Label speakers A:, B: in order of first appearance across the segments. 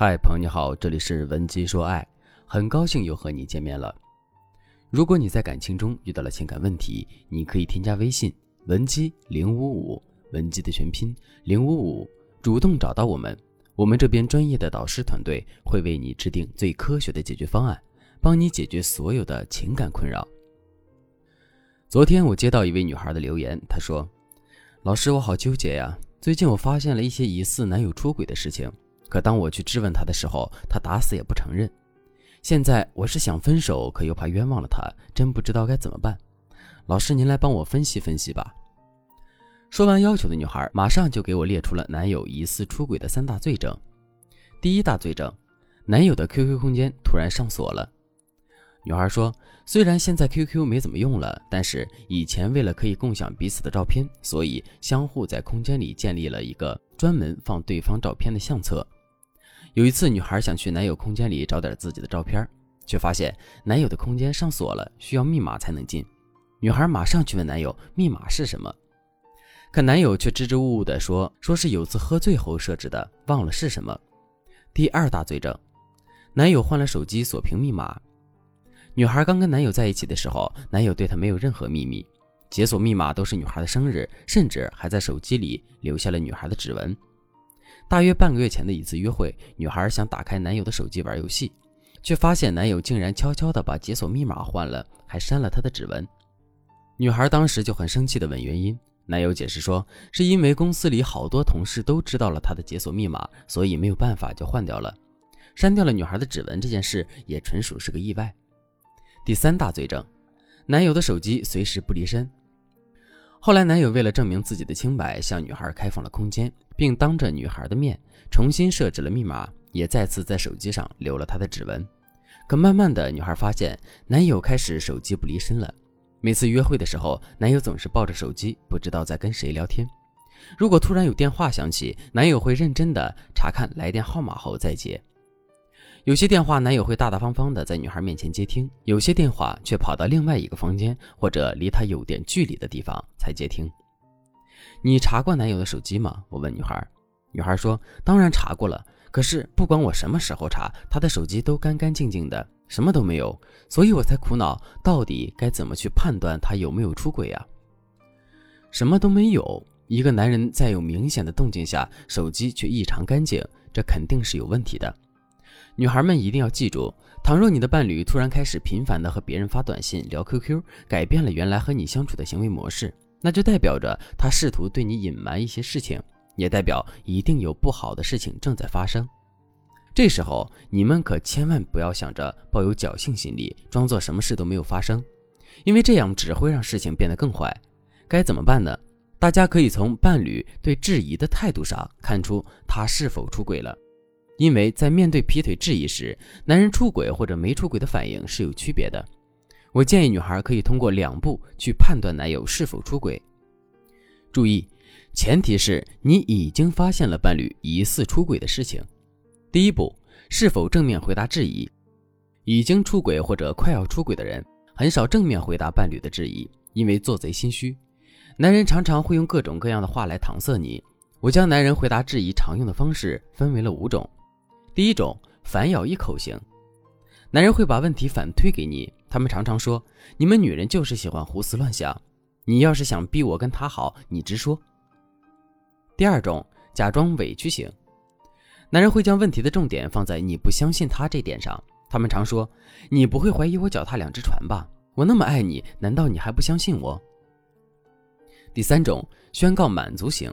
A: 嗨，朋友你好，这里是文姬说爱，很高兴又和你见面了。如果你在感情中遇到了情感问题，你可以添加微信文姬零五五，文姬的全拼零五五，主动找到我们，我们这边专业的导师团队会为你制定最科学的解决方案，帮你解决所有的情感困扰。昨天我接到一位女孩的留言，她说：“老师，我好纠结呀，最近我发现了一些疑似男友出轨的事情。”可当我去质问他的时候，他打死也不承认。现在我是想分手，可又怕冤枉了他，真不知道该怎么办。老师，您来帮我分析分析吧。说完要求的女孩，马上就给我列出了男友疑似出轨的三大罪证。第一大罪证，男友的 QQ 空间突然上锁了。女孩说，虽然现在 QQ 没怎么用了，但是以前为了可以共享彼此的照片，所以相互在空间里建立了一个专门放对方照片的相册。有一次，女孩想去男友空间里找点自己的照片，却发现男友的空间上锁了，需要密码才能进。女孩马上去问男友密码是什么，可男友却支支吾吾地说：“说是有次喝醉后设置的，忘了是什么。”第二大罪证，男友换了手机锁屏密码。女孩刚跟男友在一起的时候，男友对她没有任何秘密，解锁密码都是女孩的生日，甚至还在手机里留下了女孩的指纹。大约半个月前的一次约会，女孩想打开男友的手机玩游戏，却发现男友竟然悄悄地把解锁密码换了，还删了她的指纹。女孩当时就很生气地问原因，男友解释说是因为公司里好多同事都知道了他的解锁密码，所以没有办法就换掉了。删掉了女孩的指纹这件事也纯属是个意外。第三大罪证，男友的手机随时不离身。后来，男友为了证明自己的清白，向女孩开放了空间，并当着女孩的面重新设置了密码，也再次在手机上留了她的指纹。可慢慢的，女孩发现男友开始手机不离身了。每次约会的时候，男友总是抱着手机，不知道在跟谁聊天。如果突然有电话响起，男友会认真的查看来电号码后再接。有些电话，男友会大大方方的在女孩面前接听；有些电话却跑到另外一个房间或者离他有点距离的地方才接听。你查过男友的手机吗？我问女孩。女孩说：“当然查过了，可是不管我什么时候查，他的手机都干干净净的，什么都没有，所以我才苦恼，到底该怎么去判断他有没有出轨啊？什么都没有，一个男人在有明显的动静下，手机却异常干净，这肯定是有问题的。”女孩们一定要记住，倘若你的伴侣突然开始频繁的和别人发短信、聊 QQ，改变了原来和你相处的行为模式，那就代表着他试图对你隐瞒一些事情，也代表一定有不好的事情正在发生。这时候你们可千万不要想着抱有侥幸心理，装作什么事都没有发生，因为这样只会让事情变得更坏。该怎么办呢？大家可以从伴侣对质疑的态度上看出他是否出轨了。因为在面对劈腿质疑时，男人出轨或者没出轨的反应是有区别的。我建议女孩可以通过两步去判断男友是否出轨。注意，前提是你已经发现了伴侣疑似出轨的事情。第一步，是否正面回答质疑？已经出轨或者快要出轨的人，很少正面回答伴侣的质疑，因为做贼心虚。男人常常会用各种各样的话来搪塞你。我将男人回答质疑常用的方式分为了五种。第一种反咬一口型，男人会把问题反推给你。他们常常说：“你们女人就是喜欢胡思乱想。”你要是想逼我跟他好，你直说。第二种假装委屈型，男人会将问题的重点放在你不相信他这点上。他们常说：“你不会怀疑我脚踏两只船吧？我那么爱你，难道你还不相信我？”第三种宣告满足型。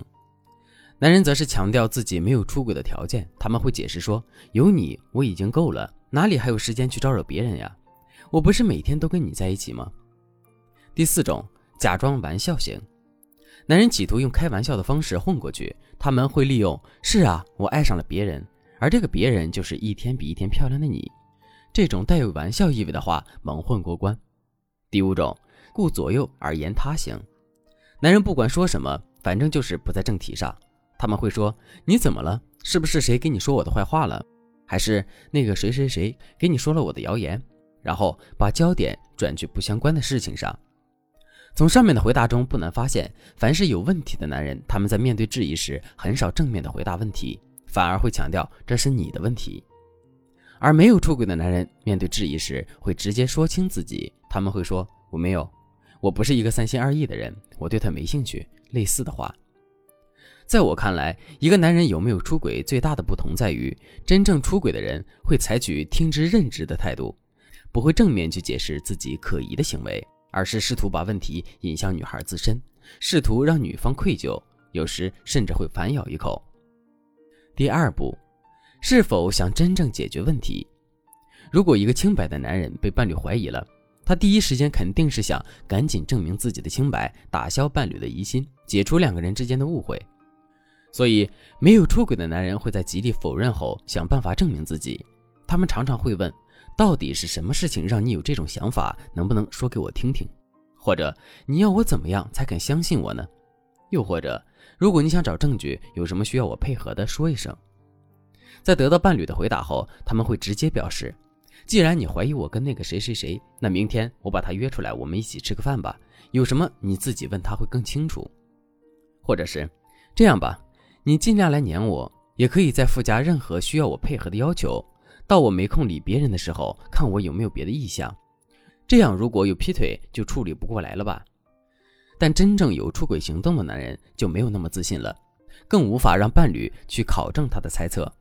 A: 男人则是强调自己没有出轨的条件，他们会解释说：“有你我已经够了，哪里还有时间去招惹别人呀？我不是每天都跟你在一起吗？”第四种，假装玩笑型，男人企图用开玩笑的方式混过去，他们会利用“是啊，我爱上了别人”，而这个别人就是一天比一天漂亮的你，这种带有玩笑意味的话蒙混过关。第五种，顾左右而言他型，男人不管说什么，反正就是不在正题上。他们会说：“你怎么了？是不是谁给你说我的坏话了？还是那个谁谁谁给你说了我的谣言？”然后把焦点转去不相关的事情上。从上面的回答中不难发现，凡是有问题的男人，他们在面对质疑时很少正面的回答问题，反而会强调这是你的问题。而没有出轨的男人面对质疑时，会直接说清自己，他们会说：“我没有，我不是一个三心二意的人，我对他没兴趣。”类似的话。在我看来，一个男人有没有出轨，最大的不同在于，真正出轨的人会采取听之任之的态度，不会正面去解释自己可疑的行为，而是试图把问题引向女孩自身，试图让女方愧疚，有时甚至会反咬一口。第二步，是否想真正解决问题？如果一个清白的男人被伴侣怀疑了，他第一时间肯定是想赶紧证明自己的清白，打消伴侣的疑心，解除两个人之间的误会。所以，没有出轨的男人会在极力否认后想办法证明自己。他们常常会问：“到底是什么事情让你有这种想法？能不能说给我听听？”或者“你要我怎么样才肯相信我呢？”又或者“如果你想找证据，有什么需要我配合的，说一声。”在得到伴侣的回答后，他们会直接表示：“既然你怀疑我跟那个谁谁谁，那明天我把他约出来，我们一起吃个饭吧。有什么你自己问他会更清楚。”或者是这样吧。你尽量来黏我，也可以再附加任何需要我配合的要求。到我没空理别人的时候，看我有没有别的意向。这样如果有劈腿，就处理不过来了吧？但真正有出轨行动的男人就没有那么自信了，更无法让伴侣去考证他的猜测。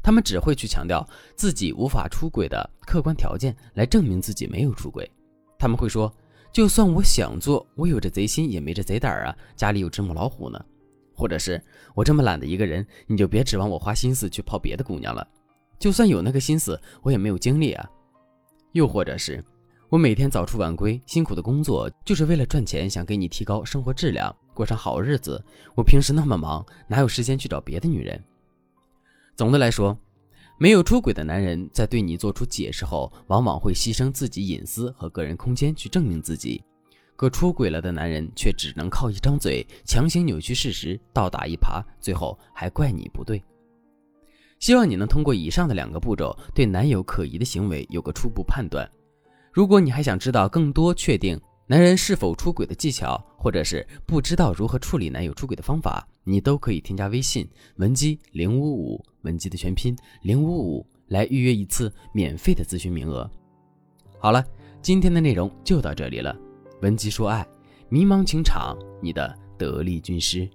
A: 他们只会去强调自己无法出轨的客观条件，来证明自己没有出轨。他们会说：“就算我想做，我有这贼心也没这贼胆啊，家里有只母老虎呢。”或者是我这么懒的一个人，你就别指望我花心思去泡别的姑娘了。就算有那个心思，我也没有精力啊。又或者是我每天早出晚归，辛苦的工作就是为了赚钱，想给你提高生活质量，过上好日子。我平时那么忙，哪有时间去找别的女人？总的来说，没有出轨的男人在对你做出解释后，往往会牺牲自己隐私和个人空间去证明自己。可出轨了的男人却只能靠一张嘴强行扭曲事实，倒打一耙，最后还怪你不对。希望你能通过以上的两个步骤，对男友可疑的行为有个初步判断。如果你还想知道更多确定男人是否出轨的技巧，或者是不知道如何处理男友出轨的方法，你都可以添加微信文姬零五五，文姬的全拼零五五，来预约一次免费的咨询名额。好了，今天的内容就到这里了。文姬说爱，迷茫情场，你的得力军师。